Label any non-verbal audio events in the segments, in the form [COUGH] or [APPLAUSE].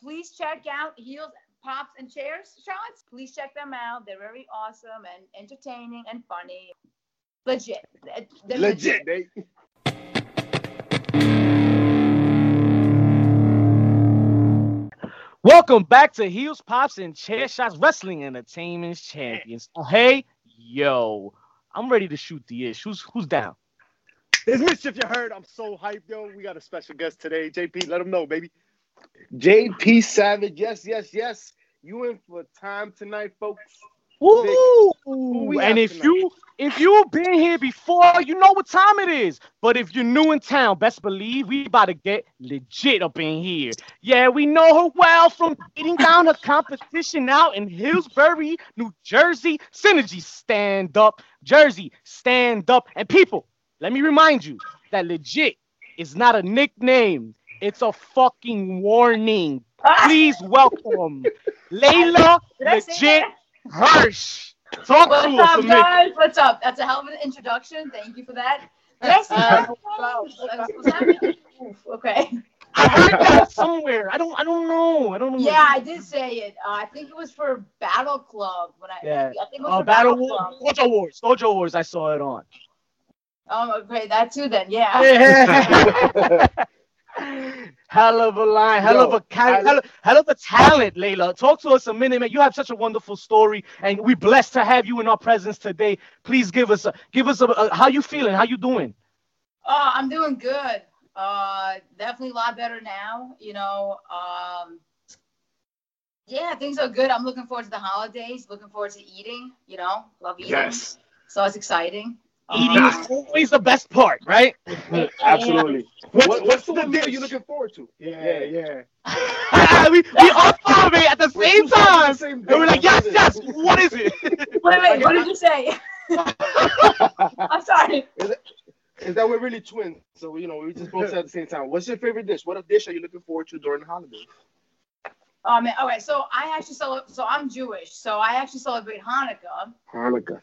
please check out Heels, Pops, and Chairs shots. Please check them out. They're very awesome and entertaining and funny. Legit. They're Legit. They, Welcome back to Heels, Pops, and Chair Shots Wrestling Entertainment Champions. Oh, hey, yo, I'm ready to shoot the ish. Who's who's down? it's mischief. You heard? I'm so hyped, yo. We got a special guest today. JP, let him know, baby. JP Savage. Yes, yes, yes. You in for time tonight, folks. Woo! we And if tonight? you if you've been here before, you know what time it is. But if you're new in town, best believe we about to get legit up in here. Yeah, we know her well from beating down her competition out in Hillsbury, New Jersey. Synergy, stand up. Jersey, stand up. And people, let me remind you that legit is not a nickname. It's a fucking warning. Ah! Please welcome Leyla Did I say Legit that? Hirsch. Talk What's to us up, minute. guys? What's up? That's a hell of an introduction. Thank you for that. Did uh, I say that? That- okay. I heard that somewhere. I don't. I don't know. I don't know. Yeah, I did say it. Uh, I think it was for Battle Club. When I, Yeah. I think it was Oh, for Battle Battle War, Club. Dojo Wars, Dojo Wars. I saw it on. Oh, okay, that too. Then, yeah. Yeah. [LAUGHS] [LAUGHS] hell of a line, hell Yo, of a ca- I- hell, hell of a talent, Leyla. Talk to us a minute, man. You have such a wonderful story, and we're blessed to have you in our presence today. Please give us a give us a, a how you feeling, how you doing. Oh, I'm doing good. Uh, definitely a lot better now. You know, um, yeah, things are good. I'm looking forward to the holidays. Looking forward to eating. You know, love eating. yes, So it's exciting. Eating Um, is always the best part, right? [LAUGHS] absolutely. What's- What, what's what's the the meal dish? you looking forward to? Yeah, yeah. [LAUGHS] we we all thought of it at the We're same two sides of the time. same And we're like, yes, yes. What is it? [LAUGHS] Wait, wait, what did you say? I'm sorry. Is that we're really twins? So you know, we just both said at the same time. What's your favorite dish? What dish are you looking forward to during the holidays? Oh man. Okay, So I actually celebrate. So I'm Jewish. So I actually celebrate Hanukkah. Hanukkah.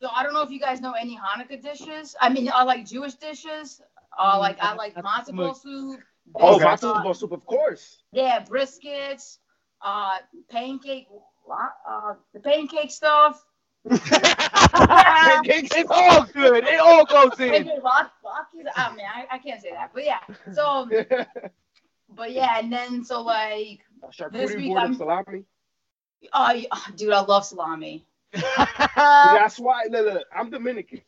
So I don't know if you guys know any Hanukkah dishes. I mean, I like Jewish dishes. Uh, like I like matzo ball soup. Oh, matzo ball soup, of course. Yeah, briskets, uh, pancake, uh, the pancake stuff. [LAUGHS] pancakes, it's all good. It all goes in. Latkes. Oh man, I, I can't say that, but yeah. So, [LAUGHS] but yeah, and then so like, This week board I'm- salami. oh, dude, I love salami. [LAUGHS] That's why. Look, look, I'm Dominican.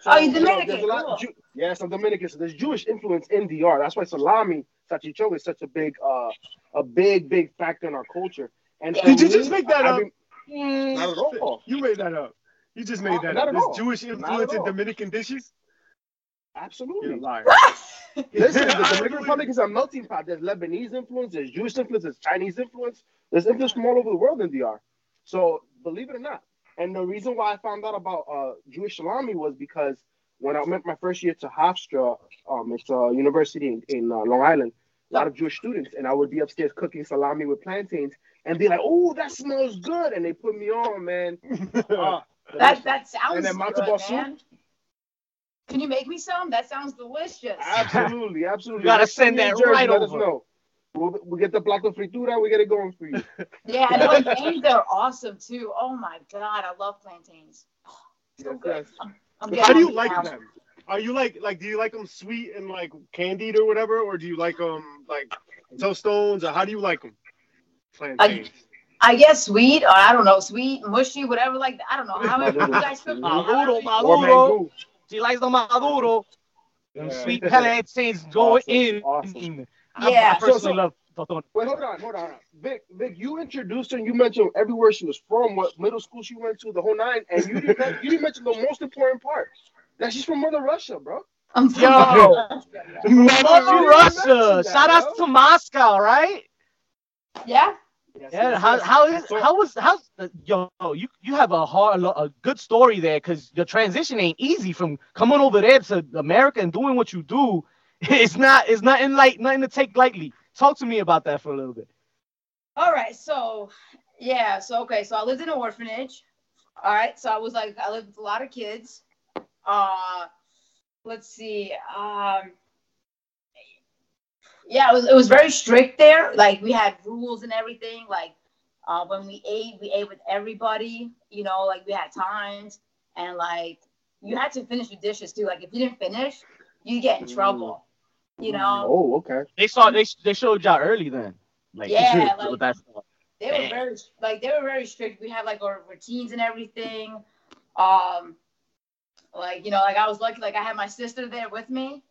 So, Oh, you're you know, Dominican, there's cool. Ju- yes, I'm Dominican. So there's Jewish influence in DR. That's why salami, salchichón, is such a big, uh, a big, big factor in our culture. And for Did you me, just make that I up? mean, not at all. You made that up. You just made Uh, that not up. at all. There's Jewish influence in. Dominican dishes. Absolutely. You're a liar. [LAUGHS] Listen, the [LAUGHS] Dominican Republic is a melting pot. There's Lebanese influence, there's Jewish influence, there's Chinese influence, there's influence from all over the world in DR. So believe it or not. And the reason why I found out about uh, Jewish salami was because when I went my first year to Hofstra, um, it's a university in, in uh, Long Island, a lot of Jewish students, and I would be upstairs cooking salami with plantains and be like, "Oh, that smells good," and they put me on, man. Ah, [LAUGHS] That that sounds And then good, man. Can you make me some? That sounds delicious. Absolutely, absolutely. You gotta send that Jersey, right let us over. know. We'll, we'll get the plato fritura. We get it going for you. [LAUGHS] Yeah, and plantains are awesome too. Oh my god, I love plantains. So Yes, good. yes. I'm How do you like now. them? Are you like like do you like them sweet and like candied or whatever, or do you like them like tostones, or how do you like them? Plantains. I guess sweet, or I don't know, sweet, mushy, whatever. Like I don't know. However you [LAUGHS] guys cook. Maduro, them. Maduro. mango. She likes the Maduro. Them Yeah. sweet plantains go Awesome, in. awesome. I- Yeah. I personally So- so- love Toton. Wait, hold on, hold on. Vic, Vic, you introduced her and you mentioned everywhere she was from, what middle school she went to, the whole nine, and you didn't, men- you didn't mention the most important part. That she's from Mother Russia, bro. I'm Yo. Mother Russia. mention that, Shout out bro. to Moscow, right? Yeah. Yeah. How how is how was how's the, yo you you have a hard a good story there because your transition ain't easy from coming over there to America and doing what you do. [LAUGHS] It's not it's nothing like nothing to take lightly. Talk to me about that for a little bit. All right. So yeah. So okay. So I lived in an orphanage. All right. So I was like, I lived with a lot of kids. Uh, let's see. Um, yeah, it was it was very strict there. Like we had rules and everything. Like uh, when we ate, we ate with everybody. You know, like we had times, and like you had to finish your dishes too. Like if you didn't finish, you get in trouble. You know, Oh, okay. They saw they they showed y'all early then. Like Yeah, [LAUGHS] with like- that stuff. they were very like they were very strict. We had like our routines and everything. Um, like you know, like I was lucky. Like I had my sister there with me.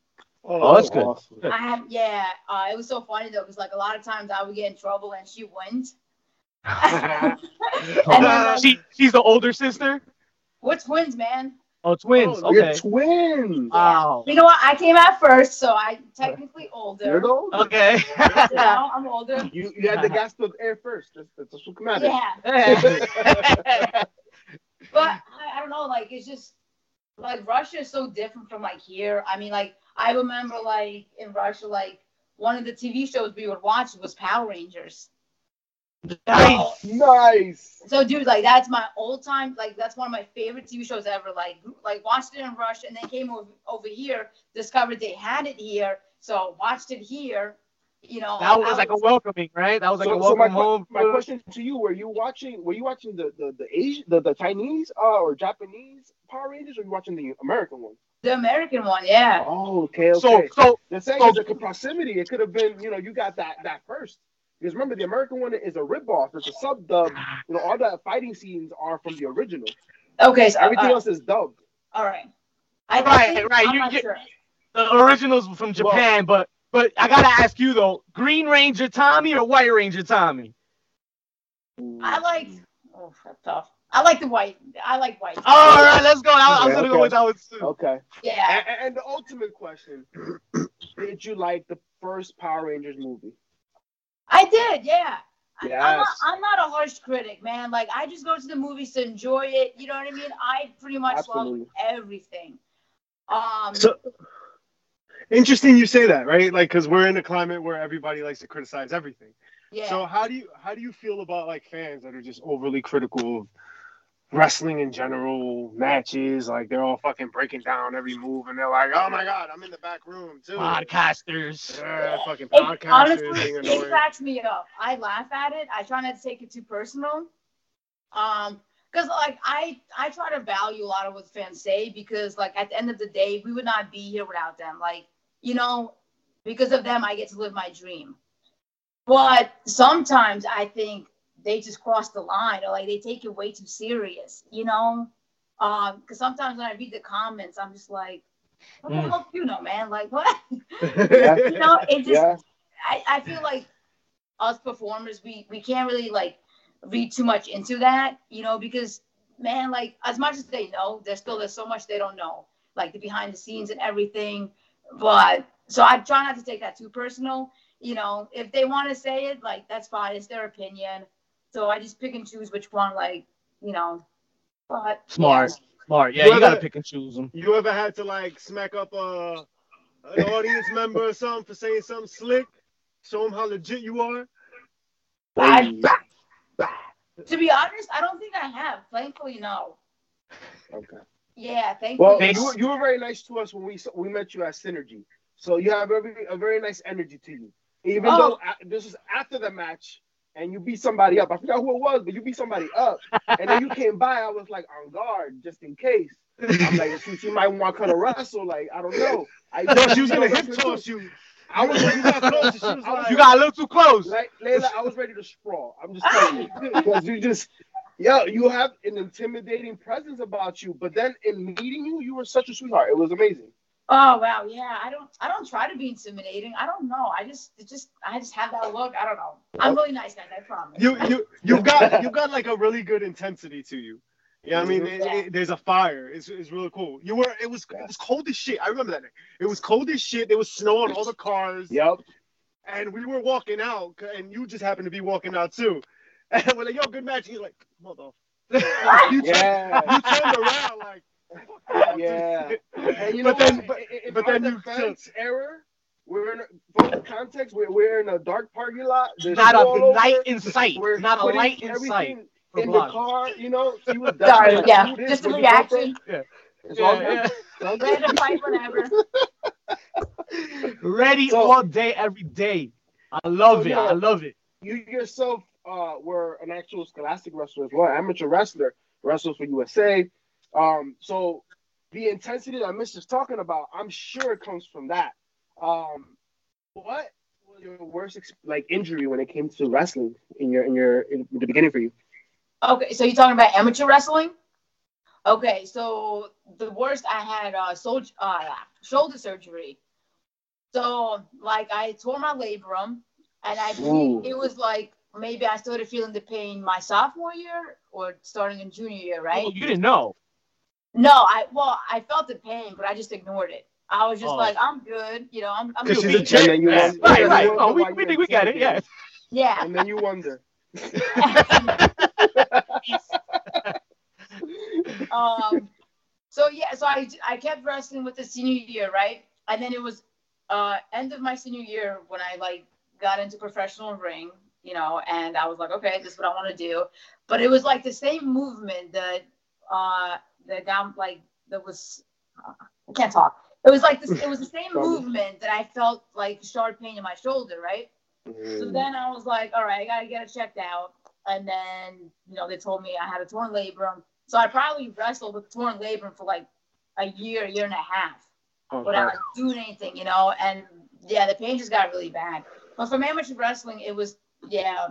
Oh, that's good. awesome. I had yeah. Uh, it was so funny though because like a lot of times I would get in trouble and she wouldn't. [LAUGHS] [LAUGHS] and then, like, she she's the older sister. we're twins, man. Oh, twins. Oh, You're twins. Wow. You know what? I came out first, so I technically older. You're older. the oldest. Okay. [LAUGHS] You know, I'm older. You you had the gas of air first. That's, that's what matters. Yeah, [LAUGHS] [LAUGHS] but I, I don't know. Like it's just like Russia is so different from like here. I mean, like I remember like in Russia, like one of the TV shows we would watch was Power Rangers. Nice. Nice. So, dude, like that's my old time. Like that's one of my favorite TV shows ever. Like, like watched it in Russia, and then came over, over here, discovered they had it here, so watched it here. You know, That I was like a welcoming, right? That was like so, a so welcome my, home. my question to you: Were you watching? Were you watching the the the Asian, the, the Chinese, uh, or Japanese Power Rangers, or were you watching the American one? the American one. Yeah. Oh, okay, okay. So so the thing so- is, the proximity. It could have been, you know, you got that that first. Because remember, the American one is a ripoff. It's a sub dub. You know, all the fighting scenes are from the original. Okay, so Everything uh, else is dubbed. all right. I Right, think- right, I'm you get- sure. the originals from Japan, but but I gotta ask you though, Green Ranger Tommy or White Ranger Tommy? I like. Oh, that's tough. I like the white. I like white. All right, let's go. I, I was Okay, gonna go with that one too. Okay. Yeah. And, and the ultimate question: [CLEARS THROAT] Did you like the first Power Rangers movie? I did, yeah. I- I'm, not, I'm not a harsh critic, man. Like I just go to the movies to enjoy it. You know what I mean? I pretty much Absolutely. love everything. Um, So interesting you say that, right? Like, because we're in a climate where everybody likes to criticize everything. yeah. So how do you how do you feel about like fans that are just overly critical of wrestling in general, matches? Like they're all fucking breaking down every move, and they're like, "Oh my god, I'm in the back room too." Podcasters. Yeah, fucking it, podcasters honestly, it cracks me up. I laugh at it. I try not to take it too personal. Um, because like I I try to value a lot of what fans say because like at the end of the day we would not be here without them. Like you know, because of them I get to live my dream. But sometimes I think they just cross the line or like they take it way too serious. You know, um, because sometimes when I read the comments I'm just like, what the Mm. hell you know, man? Like what? [LAUGHS] Yeah. you know, it just Yeah. I, I feel like us performers we we can't really like read too much into that you know because man like as much as they know there's still there's so much they don't know like the behind the scenes and everything but so i try not to take that too personal you know if they want to say it like that's fine it's their opinion so i just pick and choose which one like you know but Smart. Smart. Yeah, You you gotta pick and choose them. You ever had to like smack up a an audience member or something for saying something slick? Show them how legit you are. I, to be honest i don't think i have thankfully no Okay. yeah thank Well, you were, you were very nice to us when we we met you at Synergy. So you have a very, a very nice energy to you. Even Oh. though a- this was after the match and you beat somebody up. I forgot who it was, but you beat somebody up. And then you came by, I was like on guard just in case. I'm like, she, she might want to kind of wrestle. Like, I don't know. I No, she was gonna hip too. toss you. I was You got close. and She was I like, You got a little too close. like Leyla, I was ready to sprawl. I'm just telling you because you just, yo, you have an intimidating presence about you. But then in meeting you, you were such a sweetheart. It was amazing. Oh wow, yeah. I don't I don't try to be intimidating. I don't know. I just it just I just have that look. I don't know. I'm really nice guys, I promise. you you you've got [LAUGHS] you've got like a really good intensity to you. Yeah, I mean, mm-hmm. it, it- there's a fire. It's, it's really cool. You were it was it was cold as shit. I remember that day. It was cold as shit. There was snow on all the cars, Yep. and we were walking out, and you just happened to be walking out too. [LAUGHS] And we're like, "Yo, good match." He's like, "Mother." [LAUGHS] you, Yeah. turned, you turned around like. Yeah. And you but know then, what? but, In- in but our then you defense error. We're in a, for context. We're, we're in a dark parking lot. There's Not snow all a over. light in sight. We're Not a light in sight. for In the block. car, you know, she was Sorry, like, yeah. Just a where you come from?" reaction. Yeah, good. yeah. All good. Ready to fight whenever. [LAUGHS] Ready So- all day, every day. I love So, it. yeah. I love it. You yourself uh, were an actual scholastic wrestler as well, amateur wrestler, wrestlers for USA. Um, so the intensity that Mitch is talking about, I'm sure it comes from that. Um, what was your worst like injury when it came to wrestling in your in your in the beginning for you? Okay, so you're talking about amateur wrestling? Okay, so the worst I had uh, sol- uh shoulder surgery. So like I tore my labrum, and I Ooh. it was like maybe I started feeling the pain my sophomore year or starting in junior year, right? Oh, you didn't know. No, I well I felt the pain, but I just ignored it. I was just Oh. like, I'm good, you know, I'm, I'm 'Cause good. she's a And chick. then you Yeah, wonder- right, right. Oh, we, we, you're we get it. Yeah. yeah. And then you wonder. [LAUGHS] um, so yeah, so I I kept wrestling with the senior year, right? And then it was uh end of my senior year when I like got into professional ring, you know, and I was like, okay, this is what I want to do. But it was like the same movement that uh that got like that was uh, I can't talk. It was like this. It was the same [LAUGHS] movement that I felt like sharp pain in my shoulder, right? So mm. then I was like, all right, I gotta get it checked out. And then, you know, they told me I had a torn labrum. So I probably wrestled with torn labrum for like a year, year and a half Oh, without like, doing anything, you know. And yeah, the pain just got really bad. But from amateur wrestling, it was yeah.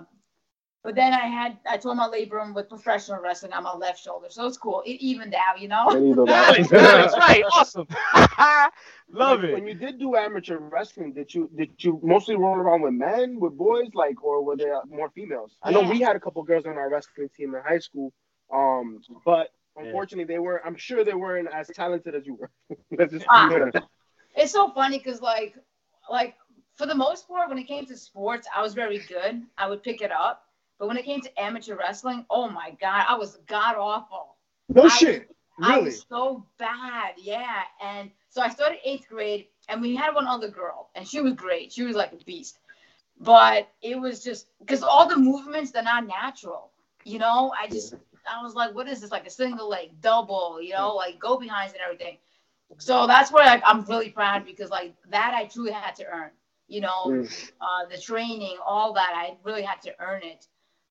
But then I had I tore my labrum with professional wrestling on my left shoulder, so it's cool. It evened out, you know. And Nice, that- nice, right. Awesome. [LAUGHS] love When- it. When you did do amateur wrestling, did you did you mostly roll around with men, with boys, like, or were there more females? I know we had a couple girls on our wrestling team in high school, um, but Yeah. unfortunately they were. I'm sure they weren't as talented as you were. [LAUGHS] Let's just Ah. leave it at that. it's so funny because like like for the most part when it came to sports i was very good i would pick it up but when it came to amateur wrestling oh my god i was god awful No I- shit. i Really? was so bad yeah. And so i started eighth grade and we had one other girl and she was great. She was like a beast. But it was just because all the movements they're not natural you know? I just i was like what is this like a single leg double you know? Like go behinds and everything. So that's where like, i'm really proud because like that i truly had to earn you know? Mm. uh the training all that i really had to earn it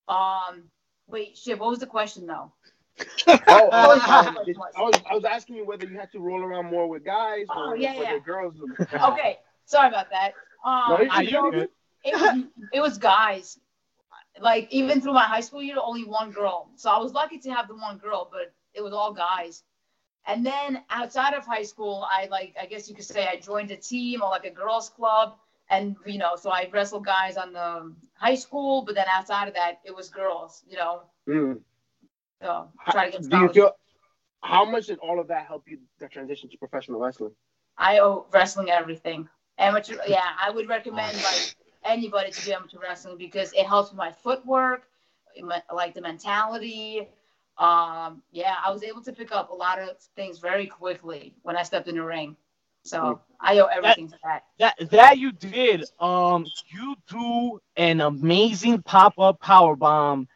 um wait shit what was the question though [LAUGHS] Oh, Oh, um, [LAUGHS] yeah. did- I was I was asking you whether you had to roll around more with guys Oh, or yeah, with yeah. the girls. [LAUGHS] okay sorry about that um No, you do good. it was it was guys. Like even through my high school year, only one girl. So I was lucky to have the one girl, but it was all guys. And then outside of high school, I like I guess you could say I joined a team or like a girls club, and you know, so I wrestled guys on the high school, but then outside of that, it was girls. You know, Mm. so try to get Do you feel how much did all of that help you the transition to professional wrestling? I owe wrestling everything. Amateur, yeah, I would recommend like anybody to do amateur wrestling because it helps my footwork, like the mentality. Um, yeah, I was able to pick up a lot of things very quickly when I stepped in the ring. So I owe everything to that. That that you did. Um, you do an amazing pop up power bomb.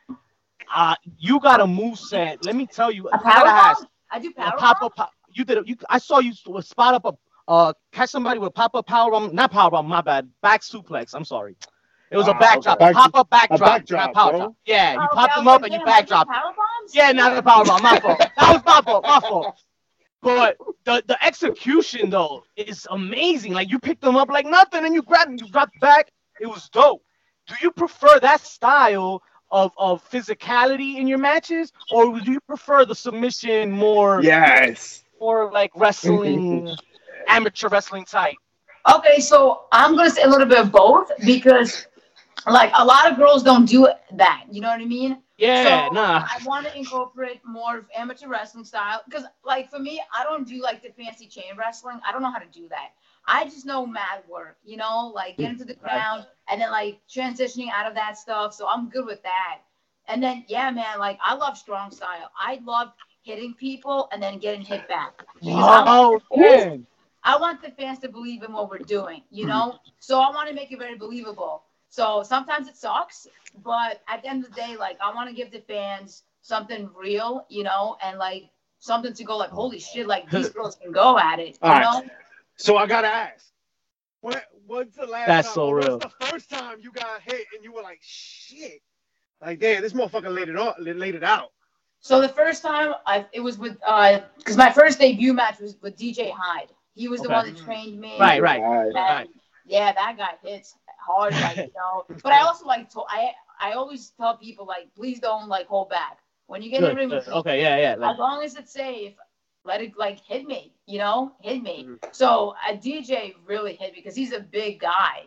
Uh, you got a move set. Let me tell you. A power ask- bomb? I do a power pop bomb? up. You did. A, you. I saw you spot up a uh catch somebody with pop up power bomb. Not power bomb. My bad. Back suplex. I'm sorry. It was a Ah, backdrop. okay. Pop up backdrop. backdrop, not power drop. Yeah, you Oh, popped okay, them up like, and you damn, I do backdropped. Power bombs? Yeah, not a power bomb. My fault. [LAUGHS] That was my fault. My fault. But the the execution though is amazing. Like you picked them up like nothing, and you grabbed and you dropped back. It was dope. Do you prefer that style of of physicality in your matches, or do you prefer the submission more Yes. more like wrestling, [LAUGHS] amateur wrestling type? Okay, so I'm gonna say a little bit of both because, like, a lot of girls don't do that. You know what I mean? Yeah, So, nah. I want to incorporate more of amateur wrestling style because, like, for me, I don't do like the fancy chain wrestling. I don't know how to do that. I just know mad work, you know, like getting to the ground and then like transitioning out of that stuff. So I'm good with that. And then, yeah, man, like I love strong style. I love hitting people and then getting hit back. Because I want Oh man. I want the fans to believe in what we're doing, you know? Hmm. So I want to make it very believable. So sometimes it sucks, but at the end of the day, like I want to give the fans something real, you know, and like something to go like, holy shit, like these [LAUGHS] girls can go at it, you All right. know? So I gotta ask. What, what's the last That's time? so or real. What's the first time you got hit and you were like, shit? Like, damn, this motherfucker laid it on, laid it out. So the first time I it was with uh because my first debut match was with DJ Hyde. He was the one that trained me. Right, right. Right. And, Right. Yeah, that guy hits hard, like you [LAUGHS] know. But I also like to I I always tell people like please don't like hold back when you get in the ring good. Okay, yeah, yeah. Like, As long as it's safe, let it like hit me, you know, hit me. Mm-hmm. So a DJ really hit me because he's a big guy.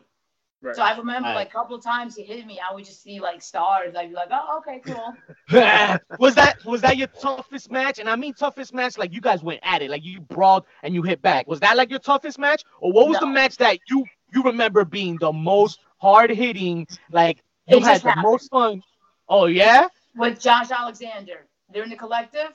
Right. So I remember Right. like a couple of times he hit me, I would just see like stars. I'd be like, oh, okay, cool. [LAUGHS] was that was that your toughest match? And I mean toughest match, like you guys went at it, like you brawled and you hit back. Was that like your toughest match, or what was the match that you you remember being the most hard hitting? Like you It had just the happened. most fun. Oh yeah. With Josh Alexander, they're in the collective.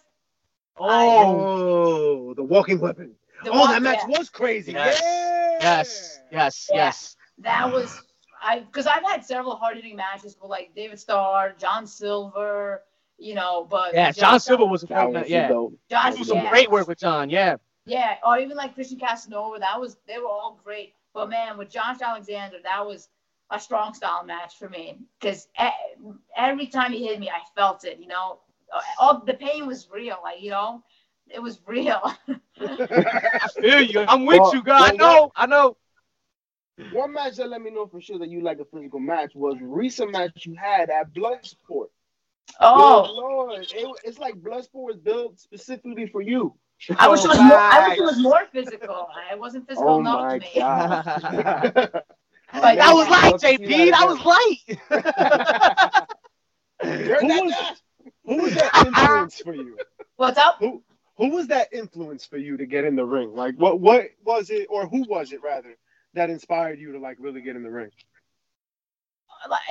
Oh Oh, the walking weapon. The oh, one- that match yeah, was crazy. Yes. Yeah. yes, yes, Yeah. yes. that was I because I've had several hard hitting matches with like David Starr, John Silver, you know, but Yeah, John Silver was a That fun. was Yeah, dope. Josh, do some great work with John. Yeah. Yeah, or even like Christian Casanova, that was they were all great. But man, with Josh Alexander, that was a strong style match for me because every time he hit me, I felt it. You know, uh, all the pain was real. Like you know, it was real. I [LAUGHS] feel you. I'm with Well, you, God. I well, know. I know. One match that let me know for sure that you like a physical match was recent match you had at Bloodsport. oh, Good Lord, it, it's like Bloodsport was built specifically for you. I wish it Oh, was more. I wish it was more oh, physical. I wasn't oh, physical Oh enough my to me. god. [LAUGHS] But that was light, Love to see JP. That was light. [LAUGHS] Who was-? Who was that [LAUGHS] influence for you? What's up? Who who was that influence for you to get in the ring? Like what what was it or who was it rather that inspired you to like really get in the ring?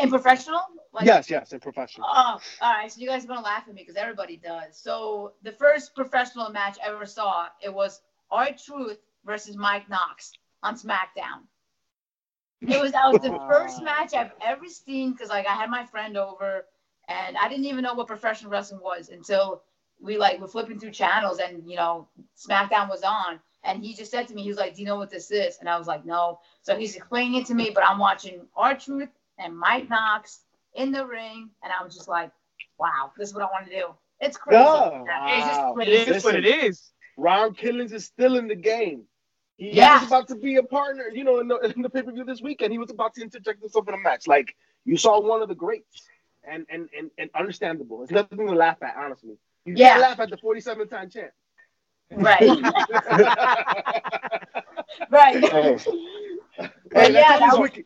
In professional? Like, yes, yes, in professional. Oh, all right. So you guys are gonna laugh at me because everybody does. So the first professional match I ever saw, it was R Truth versus Mike Knox on SmackDown. It was that was the [LAUGHS] first match I've ever seen because like I had my friend over and I didn't even know what professional wrestling was until we like were flipping through channels and you know SmackDown was on and he just said to me he was like, "Do you know what this is?" And I was like, "No." So he's explaining it to me, but I'm watching R Truth and Mike Knox in the ring, and I was just like, "Wow, this is what I want to do." It's crazy. Oh, It's just wow. It crazy. is what it is. Ron Killings is still in the game. He Yeah. was about to be a partner, you know, in the, in the pay per view this weekend. He was about to interject himself in a match. Like you saw one of the greats, and and and, and understandable. It's nothing to laugh at, honestly. You Yeah. can't laugh at the 47 time champ. Right, [LAUGHS] [LAUGHS] right. Hey. But Hey, yeah, that's on that was- wiki.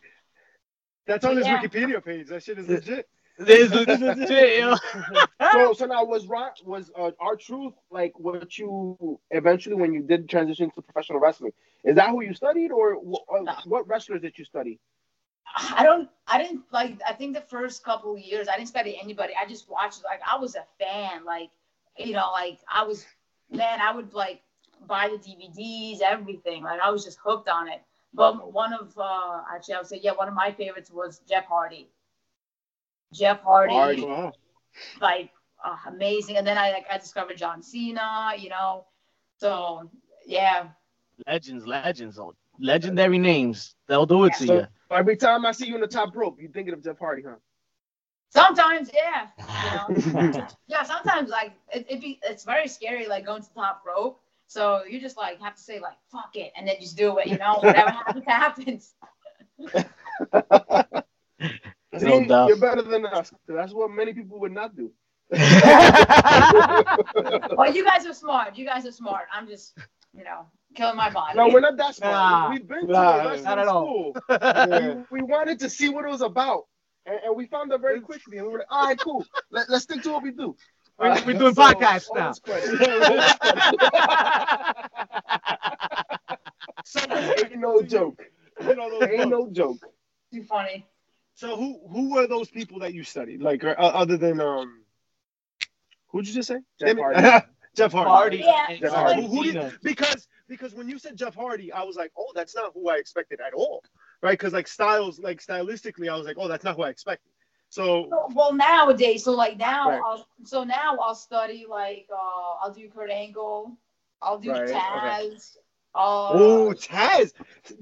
That's on his Yeah. Wikipedia page. That shit is legit. This is legit, yo. [LAUGHS] so so now was Ron was uh, R Truth like what you eventually when you did transition to professional wrestling? Is that who you studied, or, wh- or No. what wrestlers did you study? I don't. I didn't like. I think the first couple of years, I didn't study anybody. I just watched. Like I was a fan. Like you know, like I was. Man, I would like buy the DVDs, everything. Like I was just hooked on it. But one of uh actually, I would say yeah, one of my favorites was Jeff Hardy. Jeff Hardy, Hardy. Wow. like uh, amazing. And then I like I discovered John Cena. You know, so yeah. Legends, legends, legendary names. They'll do it to So you. every time I see you in the top rope, you're thinking of Jeff Hardy, huh? Sometimes, yeah. You know? [LAUGHS] yeah, sometimes like it, it be it's very scary like going to the top rope. So you just like have to say like fuck it and then just do it, you know, whatever [LAUGHS] happens happens. [LAUGHS] See, No you're better than us. That's what many people would not do. [LAUGHS] Well, you guys are smart. You guys are smart. I'm just, you know, killing my body. No, we're not that smart. Nah. We've been to Nah, a wrestling not at all. school. Yeah. We, we wanted to see what it was about, and, and we found out very quickly. And we were like, all right, cool. Let, let's stick to what we do. We're- Uh, we're doing podcasts now. this credit. So, Ain't no joke. you know, those Ain't no joke. Too funny. So who who were those people that you studied? Like uh, other than um, who'd you just say? Jeff Hardy. [LAUGHS] Jeff Hardy. Hardy. Yeah, Jeff Hardy. Who, who did, because because when you said Jeff Hardy, I was like, oh, that's not who I expected at all, right? Because like styles, like stylistically, I was like, oh, that's not who I expected. So so- well nowadays, so like now, Right. I'll, so now I'll study like uh, I'll do Kurt Angle, I'll do Right, Taz, Uh, Oh, Taz.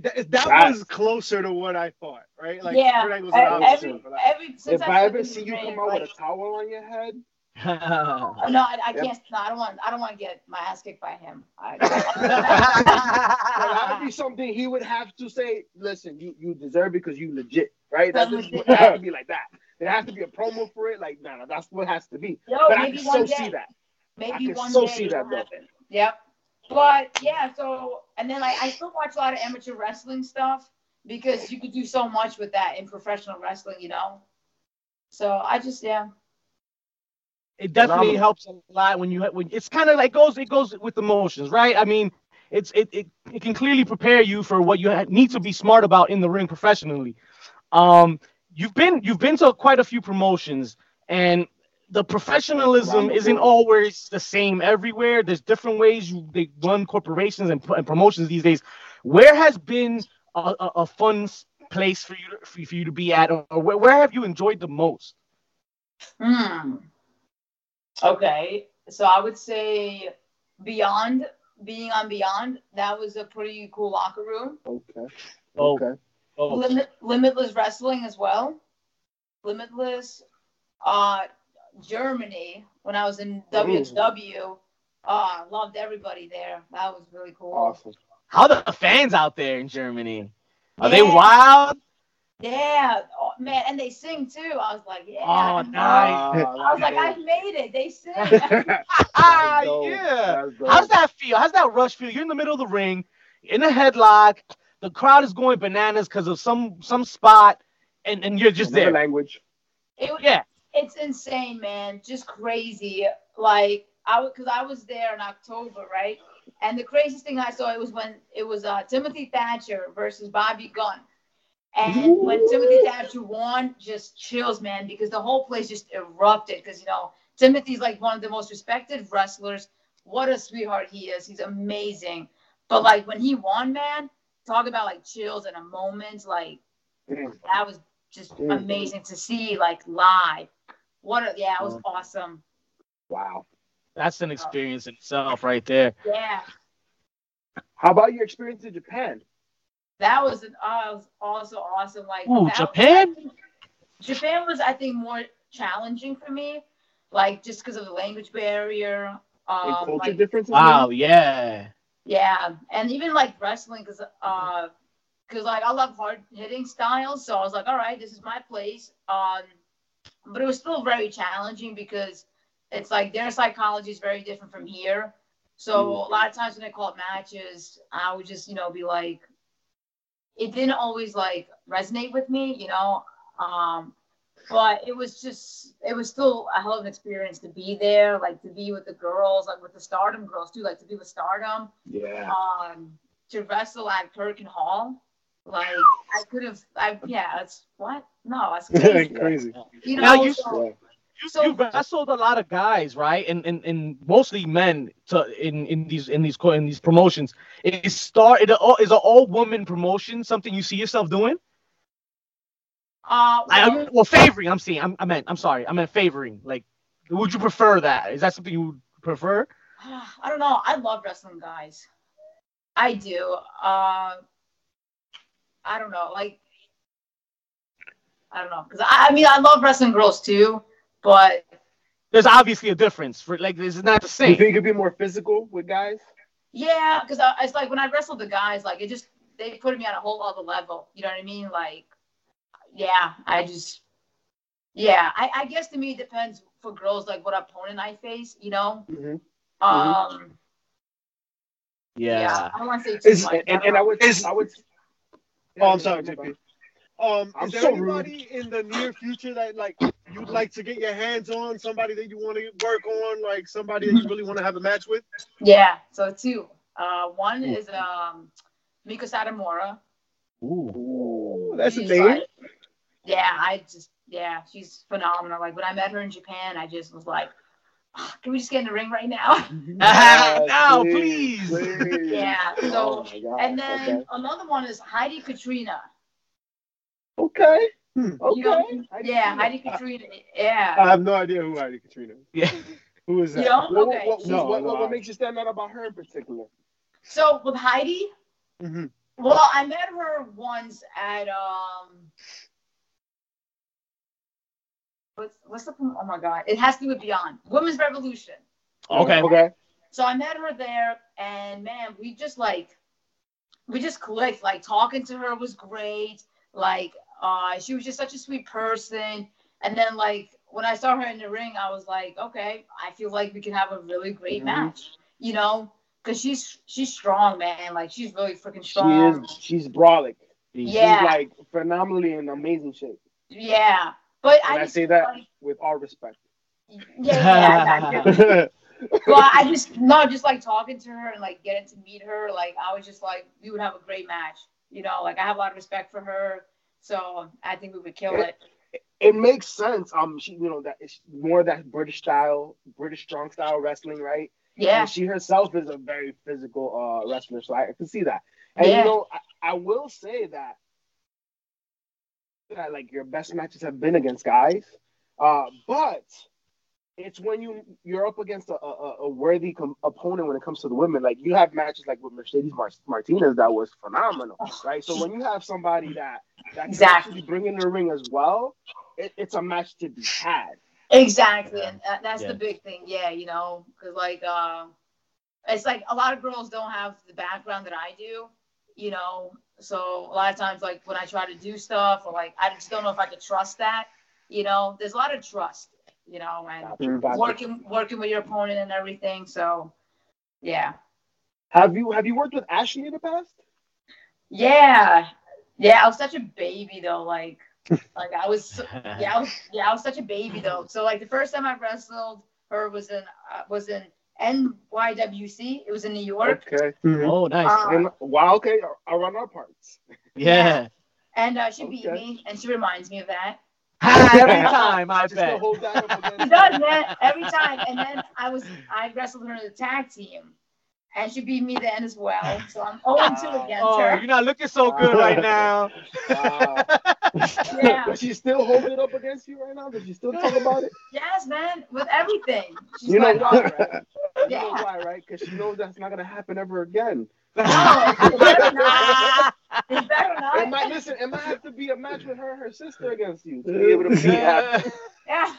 That, that Taz. was closer to what I thought, right? Like yeah. Kurt Angle's an Every, opposite, but I- every, since If I've I ever see you come out like, with a towel on your head, [LAUGHS] Oh, no, I, I Yep. can't. No, I don't want. I don't want to get my ass kicked by him. [LAUGHS] I, that would be something he would have to say. Listen, you you deserve it because you legit, right? That I'm just legit. would have to be like that. There has to be a promo for it. Like, no, no, that's what has to be. Yo, but I maybe can one so day. see that. maybe can one so day see it'll that, though. Yep. But yeah, so and then like I still watch a lot of amateur wrestling stuff because you could do so much with that in professional wrestling, you know. So I just yeah. it definitely helps a lot when you when it's kind of like goes it goes with emotions, right? I mean, it's it, it it can clearly prepare you for what you need to be smart about in the ring professionally. Um, you've been you've been to quite a few promotions, and the professionalism isn't always the same everywhere. There's different ways you they run corporations and, and promotions these days. Where has been a, a, a fun place for you to, for, you- for you to be at, or where, where have you enjoyed the most? Hmm. Okay, so I would say Beyond, being on Beyond, that was a pretty cool locker room. Okay. Oh, Okay. Oh. Limit, Limitless Wrestling as well. Limitless, uh, Germany when I was in WXW. Uh, loved everybody there. That was really cool. Awesome. How the fans out there in Germany? Are they wild? Yeah, oh, man, and they sing too. I was like, yeah. Oh, nice. I was like, I made it. They sing. [LAUGHS] Ah, dope. yeah. That's dope. How's that feel? How's that rush feel? You're in the middle of the ring, in a headlock. The crowd is going bananas because of some some spot, and, and you're just Another there. language. It, Yeah. it's insane, man. Just crazy. Like I because I was there in October, right? And the craziest thing I saw it was when it was uh, Timothy Thatcher versus Bobby Gunn. And when Timothy Thatcher won, just chills, man, because the whole place just erupted. Because you know Timothy's like one of the most respected wrestlers. What a sweetheart he is. He's amazing. But like when he won, man, talk about like chills in a moment. Like Mm. that was just Mm. amazing to see like live. What a yeah, it was awesome. Wow. That's an experience in itself, right there. Yeah, How about your experience in Japan? that was an uh, was also awesome. Like Ooh, that- Japan? Japan was I think more challenging for me, like just because of the language barrier. And Um, culture like, differences? Wow, yeah. Yeah, and even like wrestling, because uh, because like I love hard hitting styles, so I was like, all right, this is my place. Um, but it was still very challenging because it's like their psychology is very different from here. So Mm. a lot of times when they call it matches, I would just you know be like, it didn't always like resonate with me, you know. Um, but it was just it was still a hell of an experience to be there, like to be with the girls, like with the Stardom girls too, like to be with Stardom Yeah. um to wrestle at Perkin Hall. Like I could have I yeah, that's what? No, that's [LAUGHS] crazy. Crazy. you know, Now you- so, Yeah. You, So- you wrestled a lot of guys, right? And and, and mostly men to in, in these in these in these promotions. Is start it all is an all woman promotion something you see yourself doing? Uh I, well, I well favoring. I'm seeing. I'm, I meant. I'm sorry. I meant favoring. Like, would you prefer that? Is that something you would prefer? [SIGHS] I don't know. I love wrestling guys. I do. Uh I don't know, like I don't know, because I, I mean I love wrestling girls too, but There's obviously a difference. For like, this is not the same. You same. think it'd be more physical with guys? Yeah, because it's like when I wrestled the guys, like it just they put me on a whole other level. You know what I mean? Like, yeah, I just, yeah, I, I guess to me it depends for girls like what opponent I face. You know, Mm-hmm. um, yeah. Yeah. I don't want to say too Is- much. And, and, and I would, Is- I would. Oh, I'm sorry, JP. Um, I'm is there so anybody in the near future that like you'd like to get your hands on? Somebody that you want to work on, like somebody that you really want to have a match with? Yeah, so two. Uh, one Ooh. is um, Meiko Satomura. Ooh, that's a name. like- yeah, I just yeah, she's phenomenal. Like when I met her in Japan, I just was like, "Ah, can we just get in the ring right now? Ah, [LAUGHS] [LAUGHS] no, please, please. please. Yeah, Oh so my God. and then okay. another one is Heidi Katrina. Okay. Hmm. Okay. You know, I yeah, see Heidi. Katrina. Yeah. I have no idea who Heidi Katrina. is. Yeah. [LAUGHS] Who is that? You know? What, Okay. what, what, No, what, no, what makes you stand out about her in particular? So with Heidi, hmm well, I met her once at um. What's what's the oh my god? It has to do with Beyond Women's Revolution. Okay. Okay. So I met her there, and man, we just like, we just clicked. Like talking to her was great. Like, uh, she was just such a sweet person. And then like when I saw her in the ring, I was like, okay, I feel like we can have a really great Mhm. match. You know, because she's she's strong, man. Like she's really freaking strong. She strong. is. She's brolic. Yeah. She's like phenomenally in amazing shape. Yeah, but And I I say that like, with all respect. yeah, yeah, yeah, I got you. [LAUGHS] well, I just no, just like talking to her and like getting to meet her. Like I was just like, we would have a great match. You know, like I have a lot of respect for her, so I think we would kill it. it makes sense. Um, she, you know, that it's more that British style, British strong style wrestling, right? Yeah, And she herself is a very physical uh wrestler, so I can see that. And Yeah. you know, I, I will say that that like your best matches have been against guys, uh, but it's when you you're up against a, a, a worthy com- opponent when it comes to the women. Like you have matches like with Mercedes Mar- Martinez that was phenomenal, right? So when you have somebody that that can Exactly. actually bring in the ring as well, it, it's a match to be had. exactly, and that, that's Yeah. the big thing. Yeah, you know, because like, uh, it's like a lot of girls don't have the background that I do. You know, so a lot of times, like when I try to do stuff, or like I just don't know if I could trust that. You know, there's a lot of trust. You know, and working working with your opponent and everything. So, yeah. Have you have you worked with Ashley in the past? Yeah, yeah. I was such a baby though. Like, [LAUGHS] like I was. Yeah, I was. Yeah, I was such a baby though. So like the first time I wrestled her was in uh, was in NYWC. It was in New York, Okay. Oh, nice. Uh, And wow, okay, around our parts. [LAUGHS] yeah. and uh, she beat Okay. me, and she reminds me of that. [LAUGHS] Every [LAUGHS] time, I Just to bet. hold that up against She does man every time. And then I was I wrestled her in the tag team, and she beat me then as well. So I'm 0 2 against Oh, her. you're not looking so good right now. Wow. Yeah. Does she still holding it up against you right now? Does she still talk about it? Yes, man, with everything. She's You know like, why, right? You Yeah. know why, right? Because she knows that's not gonna happen ever again. No, [LAUGHS] [LAUGHS] it better not. It better It not. might listen. It might have to be a match with her and her sister against you to be able to be [LAUGHS] happy. Yeah.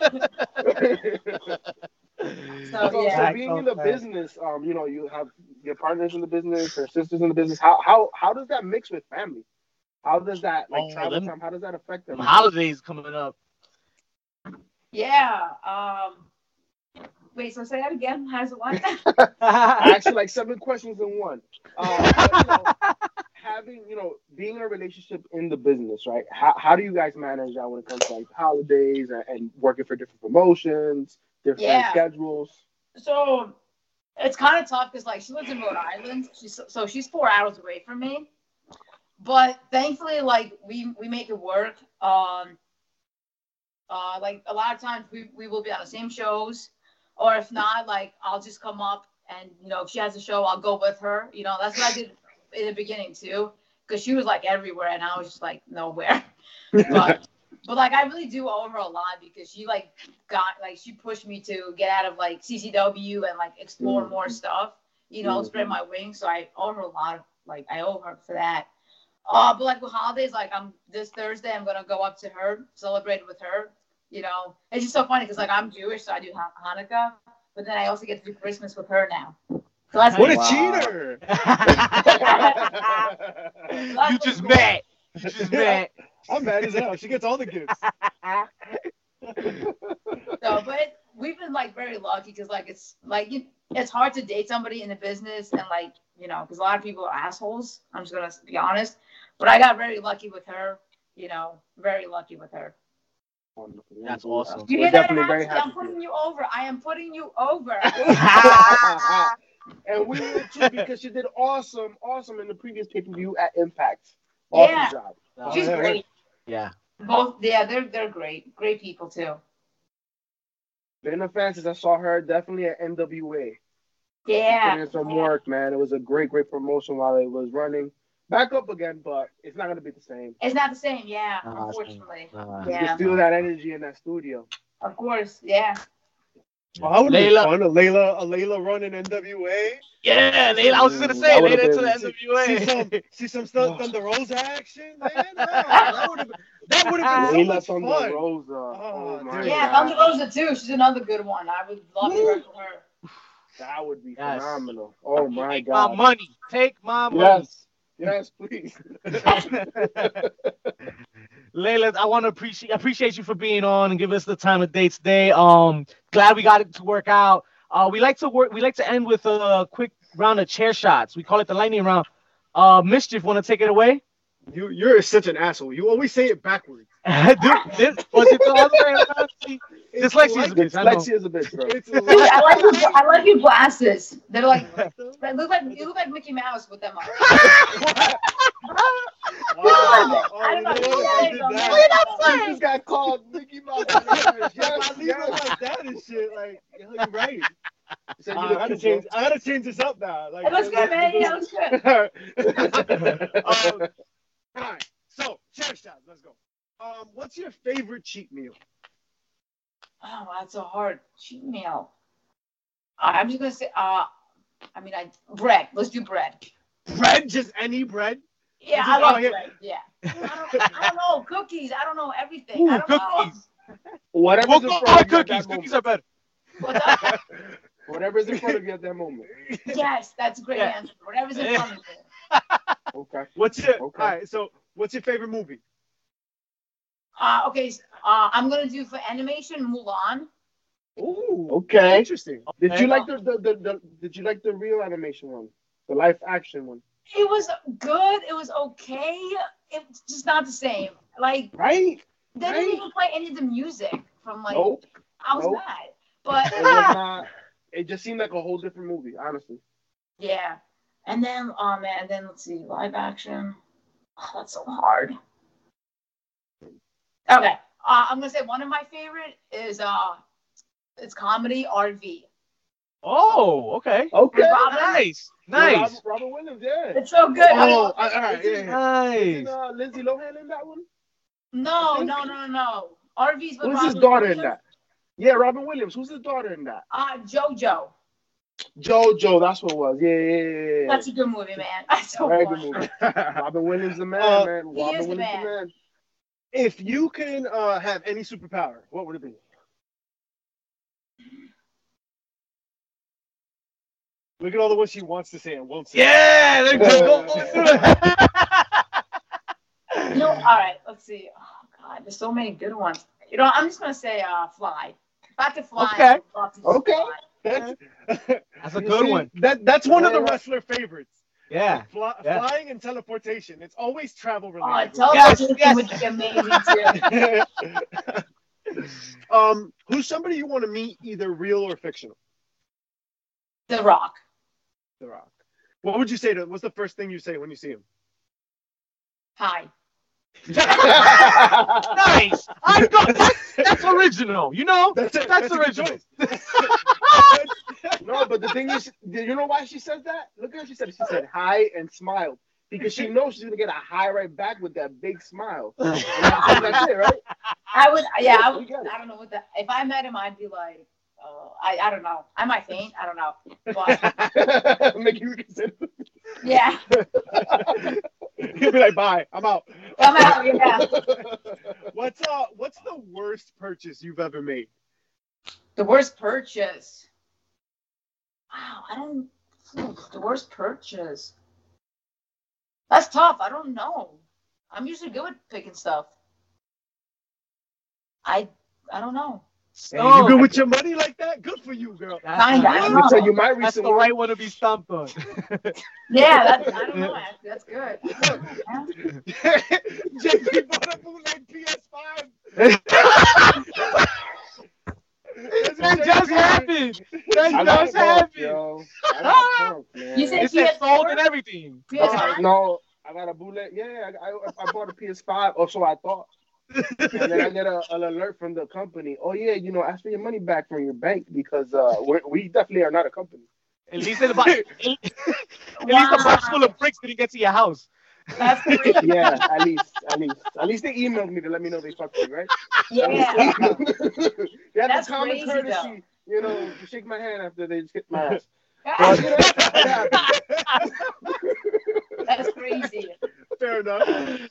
So, So yeah. so being in the business, um, you know, you have your partners in the business, her sisters in the business. How how how does that mix with family? How does that like Oh, travel them- time? How does that affect them? Holidays coming up. Yeah. Um. Wait. So say that again. [LAUGHS] How's it what? [LAUGHS] I asked you like seven questions in one. Uh, but, you know, [LAUGHS] having you know being in a relationship in the business, right? How how do you guys manage that when it comes to like holidays and, and working for different promotions, different Yeah. schedules? so it's kind of tough because like she lives in Rhode Island. She's so she's four hours away from me. But thankfully, like we we make it work. Um. Uh, like a lot of times we, we will be on the same shows, or if not, like I'll just come up and you know if she has a show, I'll go with her. You know that's what I did in the beginning too, because she was like everywhere and I was just like nowhere. [LAUGHS] but but like I really do owe her a lot because she like got like she pushed me to get out of like CCW and like explore Mm. more stuff, you know, Mm. spread my wings. So I owe her a lot of like I owe her for that. Uh, but like with holidays, like I'm this Thursday, I'm gonna go up to her, celebrate with her. You know, it's just so funny because like I'm Jewish, so I do Han- Hanukkah, but then I also get to do Christmas with her now. So that's What a Wow. cheater! [LAUGHS] you just met. You just met. I'm mad as hell. She gets all the gifts. [LAUGHS] So, but we've been like very lucky because like it's like you, it's hard to date somebody in the business and like you know because a lot of people are assholes. I'm just gonna be honest, but I got very lucky with her. You know, very lucky with her. Wonderful. That's awesome. You We're hear that? definitely very Ashley? I'm happy for putting you over. I am putting you over. [LAUGHS] [LAUGHS] and we will too because she did awesome, awesome in the previous pay per view at Impact. Awesome Yeah. job. She's yeah. great. Yeah. Both, yeah, they're they're great. Great people too. Been a fan since I saw her definitely at NWA. Yeah. Putting in some work, man. It was a great, great promotion while it was running. Back up again, but it's not gonna be the same. It's not the same. Yeah, Nah, it's- unfortunately. Nah. You Yeah. can feel that energy in that studio. Of course. Yeah. Oh, that would have Layla. been fun. A Layla, a Layla running NWA. Yeah, Layla. I was just gonna say that would've Layla to been- the See some, NWA. see some [LAUGHS] stuff, Thunder Rosa action, man. Oh, that would have been, that would have been [LAUGHS] so much Thunder fun. Rosa. Oh, Oh, my dude. Yeah, God. Thunder Rosa too. She's another good one. I would love to work with her. That would be Yes. phenomenal. Oh my Take my god. money. Take my money. Yes. Yes, please. [LAUGHS] Leyla, I want to appreciate appreciate you for being on and give us the time of day today. Um, glad we got it to work out. Uh, we like to work. We like to end with a quick round of chair shots. We call it the lightning round. Uh, mischief, want to take it away? You, you're such an asshole. You always say it backwards. [LAUGHS] Dude, this, was it the other way around? Dyslexia is a bitch. I. Dyslexia is a bitch, bro. Dude, I like your I like your glasses. They're like [LAUGHS] they look like you look like Mickey Mouse with them on. [LAUGHS] Oh, oh, I you don't know know. what? Yeah, I did that. He just got called Mickey Mouse. If yes, I leave it like that and shit, like yo, you're right. He said, Uh, I look gotta cute, change. I gotta change this up now. Like, It looks good, man. Yeah, it looks good. um, all right. So, chair shots. Let's go. Um, what's your favorite cheat meal? Oh, that's a hard. Cheat meal. Uh, I'm just gonna say. Uh, I mean, I bread. Let's do bread. Bread? Just any bread? Yeah, Just- I love oh, bread. Yeah. I don't, I don't know cookies. I don't know everything. Ooh, I don't cookies. Whatever's We'll in go front of you at cookies. that Cookies moment. are better. Know. What's up? Whatever's in front of you at that moment. yes, that's a great Yeah. answer. Whatever's in front of you. [LAUGHS] Okay. What's your? Okay. All right. So, what's your favorite movie? Uh, okay, uh, I'm gonna do for animation Mulan. Ooh. Okay. Interesting. Did you like the, the, the, the did you like the real animation one? The live action one? It was good. It was okay. It's just not the same. Like Right? they Right. didn't even play any of the music from like. Nope. I was Nope. mad, but It was not it just seemed like a whole different movie, honestly. yeah. And then, oh man, and then let's see, live action. Oh, that's so hard. Okay, uh, I'm gonna say one of my favorite is uh, it's comedy RV. Oh, okay. Okay. Robin- Nice. Nice. Robert, Robert Williams, yeah. It's so good. I Oh, mean, all right. Yeah, yeah. Nice. Isn't uh, Lindsay Lohan in that one? no, no, no, no, no. RV's with Who's his Robin daughter in Williams. that? Yeah, Robin Williams. Who's his daughter in that? Uh, JoJo. JoJo, that's what it was. Yeah, yeah, yeah, yeah. That's a good movie, man. [LAUGHS] That's so Very fun. good movie. [LAUGHS] [LAUGHS] Robin Williams the man, Uh, man. Robin is the Williams man. the man. if you can uh, have any superpower, what would it be? Look at all the ones she wants to say and won't say. Yeah, they're just going You know, all right, let's see. Oh God, there's so many good ones. You know, I'm just gonna say uh, fly. If I could fly, Okay. I would love to Okay. fly. That's, That's a good see, one. That that's one of the wrestler favorites. Yeah. Fly, Yeah. Flying and teleportation. It's always travel Oh, related. teleportation yes. would be amazing too. [LAUGHS] um, who's somebody you want to meet, either real or fictional? The Rock. The Rock. What would you say to? What's the first thing you say when you see him? Hi. Nice. I go, [LAUGHS] that's, that's original. You know, That's it. that's a original. choice. [LAUGHS] no, but the thing is, do you know why she says that? Look at how she said it. She said hi and smiled. Because she knows she's gonna get a high right back with that big smile. [LAUGHS] That's, that's it, right? I would, yeah, I would. get. I don't know what that. If I met him, I'd be like, oh, I, I don't know. I might faint. I don't know. But Make you consider. yeah, [LAUGHS] He'll be like, "Bye, I'm out." [LAUGHS] I'm out. Yeah. [LAUGHS] What's uh? What's the worst purchase you've ever made? The worst purchase. Wow, I don't. The worst purchase. That's tough. I don't know. I'm usually good with picking stuff. I I don't know. Hey, Oh, you good with your money like that? Good for you, girl. That's, Kinda, I that's, don't Let me tell you my that's recent the right one to be stumped on. [LAUGHS] Yeah, that's, I don't know. That's good. [LAUGHS] Yeah. JP bought a bootleg PS5. [LAUGHS] that just happened. That just happened. yo. I got punked, man. You said It said PS4? sold and everything. Uh, PS5? no, I got a bootleg. Yeah, I, I, I bought a PS5, or so I thought. And then I get a, an alert from the company. Oh yeah, you know, ask for your money back from your bank because uh, we're, we definitely are not a company. At least, the, [LAUGHS] at least the box full of bricks didn't get to your house. That's crazy. Yeah, at least, at least, at least they emailed me to let me know they fucked me, right? Yeah. [LAUGHS] they had That's the common crazy, courtesy. you know, to shake my hand after they just hit my ass. But, you know, it. [LAUGHS] That's crazy. Fair enough.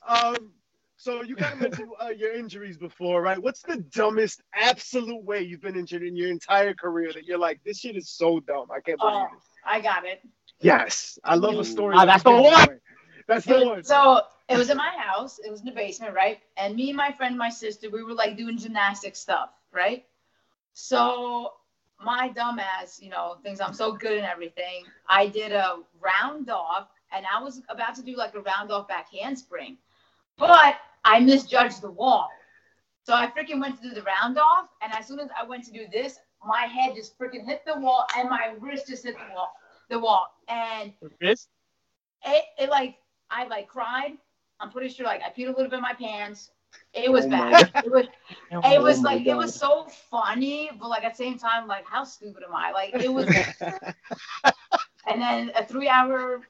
Um, so you kind of mentioned uh, your injuries before, right? What's the dumbest, absolute way you've been injured in your entire career that you're like, this shit is so dumb. I can't believe Oh, it. I got it. Yes, I love a story. Ah, that's the one. away. That's the one. So it was in my house. It was in the basement, right? And me and my friend, my sister, we were like doing gymnastic stuff, right? So my dumbass, you know, thinks I'm so good and everything. I did a round off, and I was about to do like a round off back handspring, but I misjudged the wall. So I freaking went to do the round off, and as soon as I went to do this, my head just freaking hit the wall, and my wrist just hit the wall, the wall, and Wrist? it, it like I like cried. I'm pretty sure like I peed a little bit in my pants. It was Oh bad. It was [LAUGHS] it was Oh like it was so funny, but like at the same time, like how stupid am I? Like it was [LAUGHS] and then a three hour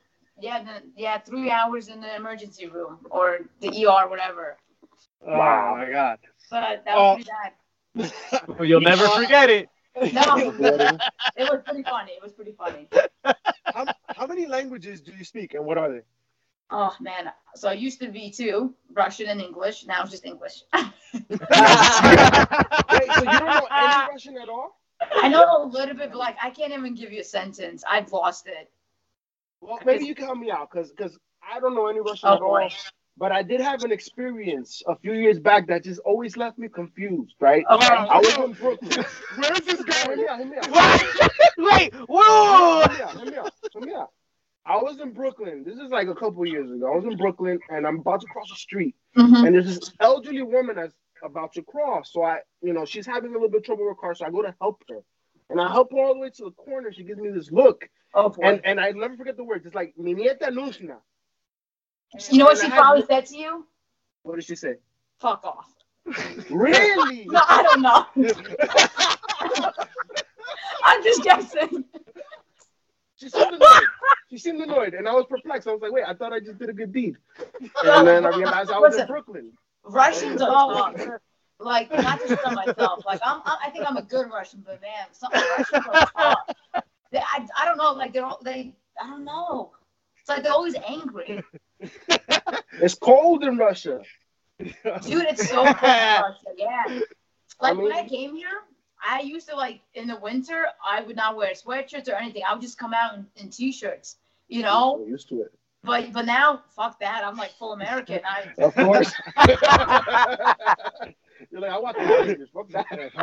yeah, the, yeah, three hours in the emergency room or the ER, whatever. Oh my god. But that Oh. was pretty bad. [LAUGHS] You'll never [LAUGHS] forget it. No, [LAUGHS] it was pretty funny. It was pretty funny. how, how many languages do you speak and what are they? Oh man. So I used to be two, Russian and English. Now it's just English. Wait, so you don't know any Russian at all? I know a little bit, but like I can't even give you a sentence. I've lost it. Well, maybe you can help me out because because I don't know any Russian at Oh all. boy. But I did have an experience a few years back that just always left me confused, right? Okay. I was in Brooklyn. [LAUGHS] Where is this going? me out, hear me out. [LAUGHS] Wait, whoa! Hear me out, hear me out, hear me out. I was in Brooklyn. This is like a couple years ago. I was in Brooklyn and I'm about to cross the street. Mhm. And there's this elderly woman that's about to cross. So I, you know, she's having a little bit of trouble with her car. So I go to help her. And I help her all the way to the corner. She gives me this look. Oh boy. And and I never forget the words. It's like, Mi nieta Luzna. you know what she I had- probably said to you? What did she say? Fuck off. Really? [LAUGHS] No, I don't know. [LAUGHS] I'm just guessing. She seemed annoyed. She seemed annoyed, and I was perplexed. I was like, "Wait, I thought I just did a good deed," and then I realized I was in Brooklyn. Russians are tough. Like not just on myself. Like I'm, I I think I'm a good Russian, but man, some Russians are tough. They, I, I don't know. Like they're all, they. I don't know. It's like they're always angry, [LAUGHS] It's cold in Russia. dude. It's so cold in [LAUGHS] Russia. Yeah. Like I when I came here, I used to like in the winter. I would not wear sweatshirts or anything. I would just come out in, in t-shirts. You know. I'm used to it. But but now, fuck that. I'm like full American. I Of course. [LAUGHS] You're like, I want the Rangers. Fuck I that.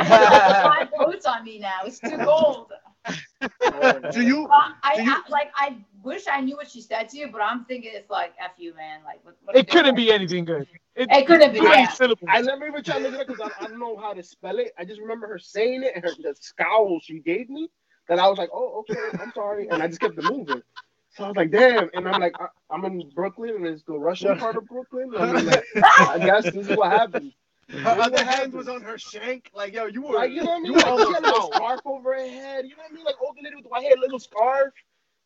five coats on me now. It's too cold. [LAUGHS] Do you? Uh, I, Do you- I like. I wish I knew what she said to you, but I'm thinking it's like f you, man. Like what, what It couldn't doing? be anything good. It couldn't be, Three yeah. syllables. I never even tried to look it up because I, I don't know how to spell it. I just remember her saying it and her the scowl she gave me. That I was like, oh, okay, I'm sorry, and I just kept it moving. So I was like, damn, and I'm like, I, I'm in Brooklyn, and it's the Russian part of Brooklyn. I, mean, like, I guess this is what happened. Her other hand was on her shank. Like, yo, you were. Like, you know what I mean? You Like, were she had a little almost scarf over her head. You know what I mean? Like old lady with the white hair, little scarf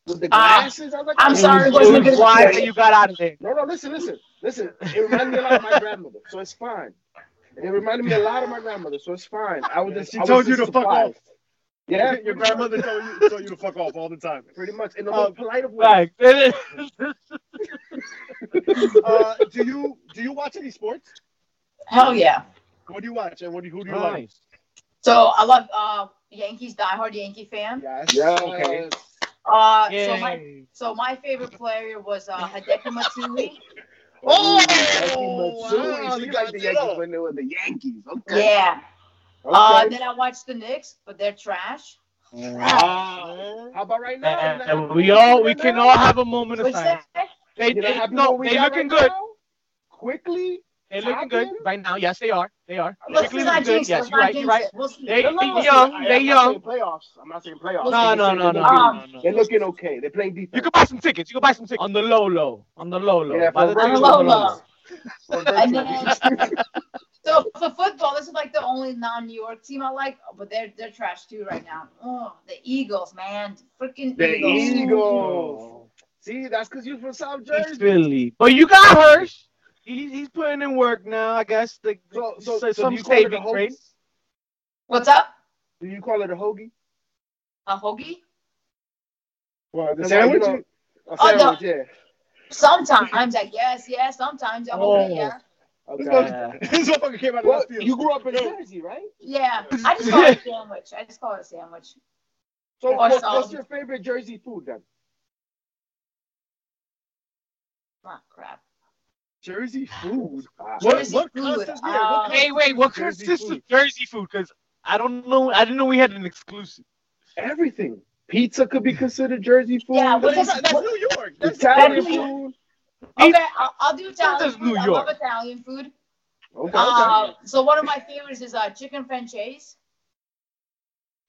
with the Ah, glasses. I was like, I'm oh, sorry, It it wasn't a was good glad experience. that you got out of there. No, no, listen, listen, listen. It reminded me a lot of my grandmother, so it's fine. It reminded me a lot of my grandmother, so it's fine. I was just, She I was told you just to fuck off. Yeah, Your grandmother told you, told you to fuck off all the time. pretty much in the Uh, most polite of ways. Right. [LAUGHS] Uh, do you do you watch any sports? Hell yeah. What do you watch and what do you, who do you like? So I love uh Yankees, diehard Yankee fan. Yes. Yeah. Okay. Uh, so my so my favorite player was uh Hideki Matsui. [LAUGHS] Oh, Yankee Matsui. wow, So you you like the Yankees when they were the Yankees. Okay. Yeah. Uh, then I watched the Knicks, but they're trash. Ah, how about right now? You're not happy And we all we can all have a moment of silence. They, You're they no, they got looking right good. now? Quickly. They looking good right now. Yes, they are. They are. Let's Quickly looking good. Yes, you're right. You're right. We'll. They- No, no, they young, I- they I'm young. saying playoffs. I'm not saying playoffs. No, No, I'm no, no, they're no, looking- no, no, They're looking okay. They're playing defense. You can buy some tickets. You can buy some tickets on the low, low, on the low, low. Yeah, By the On the virtual time- low, low. Or And virtual. then, so for football, this is like the only non-New York team I like, but they're they're trash too right now. Oh, the Eagles, man, freaking The Eagles. Eagles. See, that's because you're from South It's Jersey. Philly. But you got Hirsch. He's he's putting in work now. I guess the, So, so, so- so some do you call it a saving grace. What's up? Do you call it a hoagie? A hoagie? Well, the Because, sandwich. you know, A Oh, no. sandwich, yeah. Sometimes I guess, yeah. Sometimes a hoagie, Oh. yeah. This Okay. [LAUGHS] this motherfucker came out of Well, left field. you grew up in Jersey, right? Yeah. [LAUGHS] I just call it a sandwich. I just call it a sandwich. So what, what's your favorite Jersey food then? Ah, crap. Jersey food. What, Jersey what food, constitutes? Yeah, uh, what Wait, wait, what Jersey consists food? of Jersey food? Because I don't know. I didn't know we had an exclusive. Everything. Pizza could be considered Jersey food. Yeah, what That's, is- that's New York. That's Italian That's- food. Okay, I'll, I'll do Italian does food. New I York? love Italian food. Okay, okay. Uh, so one of my favorites is uh, chicken francese.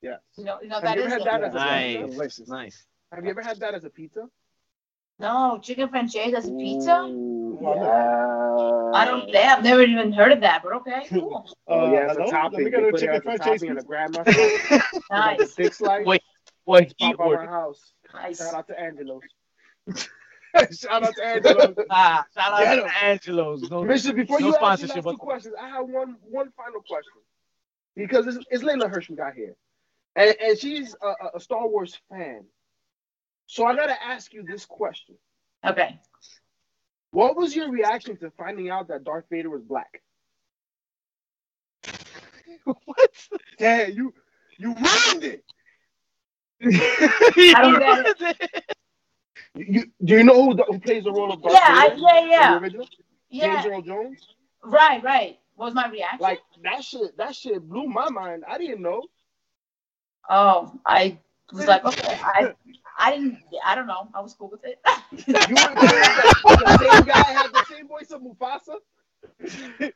Yeah. You know, you know Have you ever had that as a Nice. pizza? Nice. Have you ever had that as a pizza? no chicken francese as a pizza. Ooh, Yeah. yeah. I don't. Yeah, I've never even heard of that, but okay, [LAUGHS] cool, Oh, yeah, it's hello? a topping. Let me They get a put it chicken as a francese topping and a pizza. grandma [LAUGHS] got the nice, thick slice. Wait, What he Pop out our ordered? house. nice. Shout out to Angelo's. [LAUGHS] Shout out to Angelo. Ah, shout out Get to him. Angelo's. No, Bishop, before No you ask your sponsorship last two questions, I have one one final question. Because it's, it's Leyla Hirsch we got here. And, and she's a, a- a Star Wars fan. So I got to ask you this question. Okay. What was your reaction to finding out that Darth Vader was black? [LAUGHS] what? Yeah, you you ruined it. [LAUGHS] I don't it. You, you- do you know who, the, who plays the role of Darth Yeah, I, Vader? yeah, yeah, original? yeah. James Earl Jones? Right, right. What was my reaction? Like, that shit, that shit blew my mind. I didn't know. oh, I was like, okay, I, [LAUGHS] I didn't, I don't know. I was cool with it. [LAUGHS] You were saying that the same guy had the same voice of Mufasa? [LAUGHS]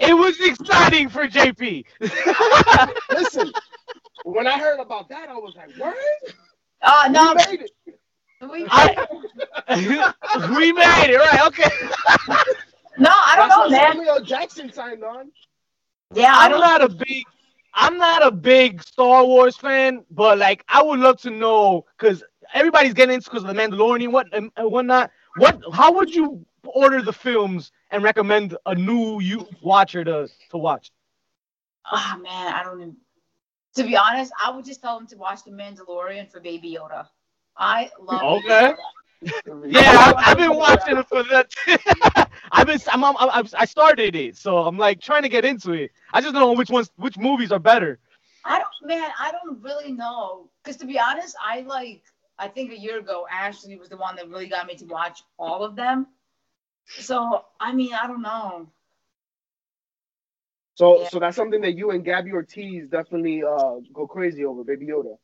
It was exciting for JP. [LAUGHS] Listen, when I heard about that, I was like, what? uh, no, We made it. we, I- we made it right. Okay. no, I don't That's know, what man. Samuel Jackson signed on. Yeah, I I'm don't. not a big. I'm not a big Star Wars fan, but like I would love to know because everybody's getting into because of the Mandalorian and what and and whatnot. What? How would you order the films and recommend a new you watcher to to watch? Oh man, I don't even. To be honest, I would just tell them to watch The Mandalorian for Baby Yoda. I love. Okay. Yeah, [LAUGHS] I, I've been watching it for that. [LAUGHS] I've been. I'm, I'm, I'm, I started it, so I'm like trying to get into it. I just don't know which ones, which movies are better. I don't, man. I don't really know. Cause to be honest, I like. I think a year ago, Ashley was the one that really got me to watch all of them. So I mean, I don't know. So, Yeah. so that's something that you and Gabby Ortiz definitely uh, go crazy over, Baby Yoda.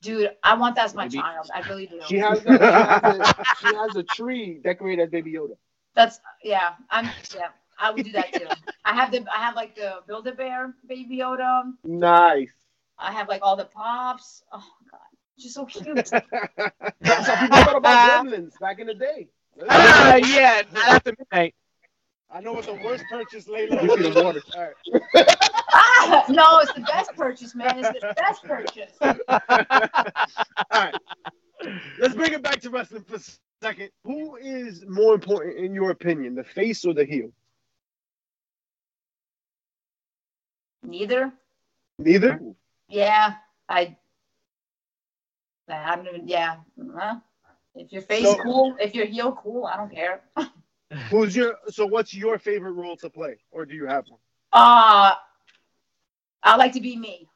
Dude, I want that as my Maybe. child. I really do. She has, a, she, has a, she has a tree decorated as Baby Yoda. That's yeah. I'm yeah. I would do that too. I have the I have like the Build a Bear Baby Yoda. Nice. I have like all the pops. Oh god, she's so cute. [LAUGHS] That's how people thought about Gremlins back in the day. [LAUGHS] Ah, yeah, not after midnight. I know what the worst purchase Leyla. Give me the water. All right. [LAUGHS] ah, [LAUGHS] no, it's the best purchase, man. It's the best purchase. [LAUGHS] All right. Let's bring it back to wrestling for a second. Who is more important in your opinion, the face or the heel? Neither. Neither. Yeah, I. I don't even. Yeah. Huh? If your face So- cool, if your heel cool, I don't care. [LAUGHS] Who's your? So, what's your favorite role to play, or do you have one? Uh I like to be me.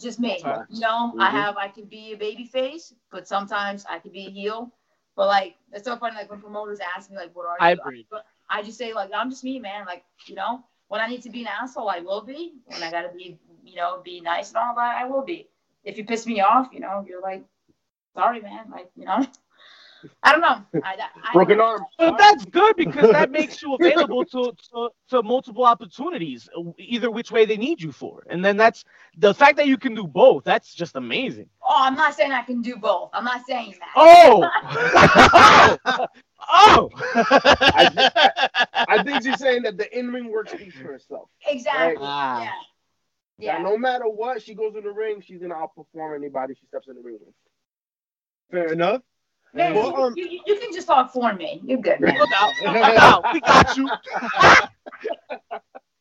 Just me. Okay. You know, I Mhm. have I can be a baby face, but sometimes I can be a heel. But like it's so funny, like when promoters ask me like what are you? Hybrid. I just say like I'm just me, man. Like, you know, when I need to be an asshole, I will be. When I gotta be, you know, be nice and all that, I will be. If you piss me off, you know, you're like, sorry, man. Like, you know. I don't know. I, I, Broken arm. But that's good because that makes you available to, to to multiple opportunities, either which way they need you for. And then that's the fact that you can do both. That's just amazing. Oh, I'm not saying I can do both. I'm not saying that. Oh, [LAUGHS] [LAUGHS] oh, I think she's saying that the in ring work speaks for herself. Exactly. Ah. Yeah. Yeah. Yeah. no matter what, she goes in the ring, she's gonna outperform anybody she steps in the ring with. Fair enough. Man, Well, you, um, you, you- you can just talk for me. You're good. man. Look out, look out, we got you.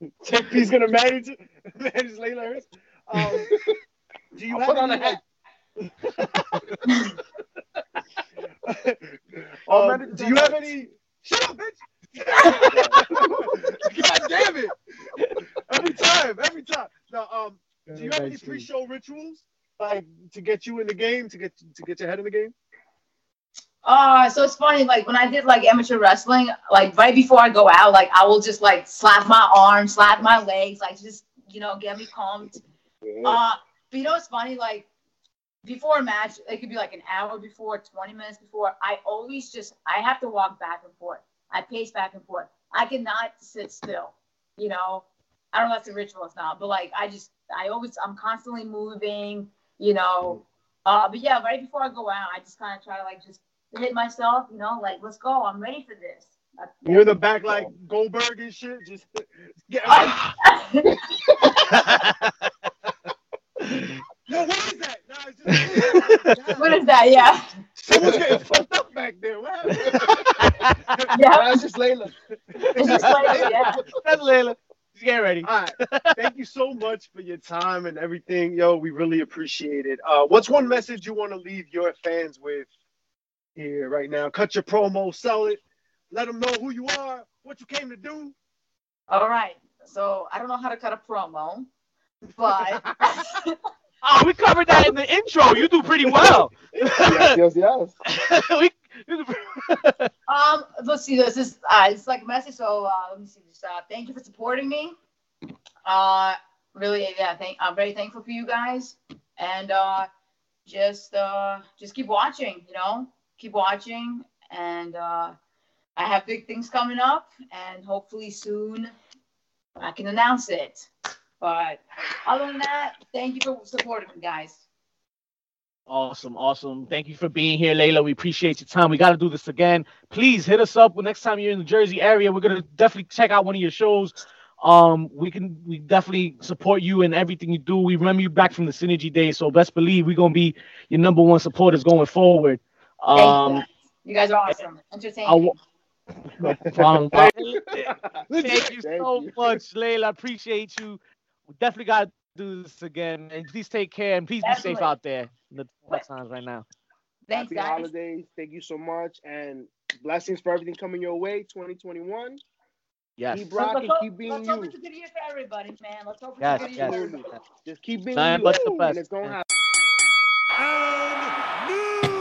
[LAUGHS] JP's gonna manage [LAUGHS] manage Leyla Hirsch. Um, do you I'll have put on any, a hat. like- [LAUGHS] Oh, Um, do you have any? Shut up, bitch! God damn it! Every time, every time. Now, um, do you have any pre-show rituals like to get you in the game, to get to get your head in the game? Uh, so it's funny, like when I did like amateur wrestling, like right before I go out, like I will just like slap my arms, slap my legs, like just, you know, get me pumped. Yeah. Uh, but you know it's funny? Like before a match, it could be like an hour before, 20 minutes before. I always just, I have to walk back and forth. I pace back and forth. I cannot sit still, you know? I don't know if that's a ritual or not, but like I just, I always, I'm constantly moving, you know? Uh, but yeah, right before I go out, I just kind of try to like just hit myself, you know, like, let's go. I'm ready for this. That's- You're the back like Goldberg and shit. Just get. Yo, [LAUGHS] what is that? Nah, it's just, [LAUGHS] what is that? Yeah. Someone's getting fucked up back there. What happened? [LAUGHS] Yeah. That's just Leyla. It's just like, yeah. That's Leyla. Just get ready. All right. Thank you so much for your time and everything. Yo, we really appreciate it. Uh, what's one message you want to leave your fans with here right now? Cut your promo, sell it, let them know who you are, what you came to do. All right. So I don't know how to cut a promo, but [LAUGHS] Oh, we covered that in the intro. You do pretty well. Yes, yes, yes. [LAUGHS] we, [LAUGHS] um, let's see. This is uh, it's like a message. So uh, let me see this. Uh, thank you for supporting me. Uh, really, yeah. Thank. I'm very thankful for you guys, and uh, just uh, just keep watching. You know, keep watching, and uh, I have big things coming up, and hopefully soon I can announce it. But other than that, thank you for supporting me, guys. Awesome, awesome. Thank you for being here, Leyla. We appreciate your time. We got to do this again. Please hit us up next time you're in the Jersey area. We're gonna definitely check out one of your shows. Um, we can we definitely support you in everything you do. We remember you back from the Synergy days, so best believe we're gonna be your number one supporters going forward. Thank Um, you. You guys are awesome. Entertaining. I wa- no. [LAUGHS] Thank you Thank so you. much, Leyla. Appreciate you. We definitely got to do this again. And please take care and please be safe out there in the tough times right now. Thanks, Happy guys. holidays. Thank you so much. And blessings for everything coming your way, 2021. Yes. Keep Let's rocking, hope- keep being let's hope you. it's a good year for everybody, man. Let's hope it's Yes, a good year yes. for Absolutely. everybody. Just keep being Nothing you. but the and it's gonna happen. And news.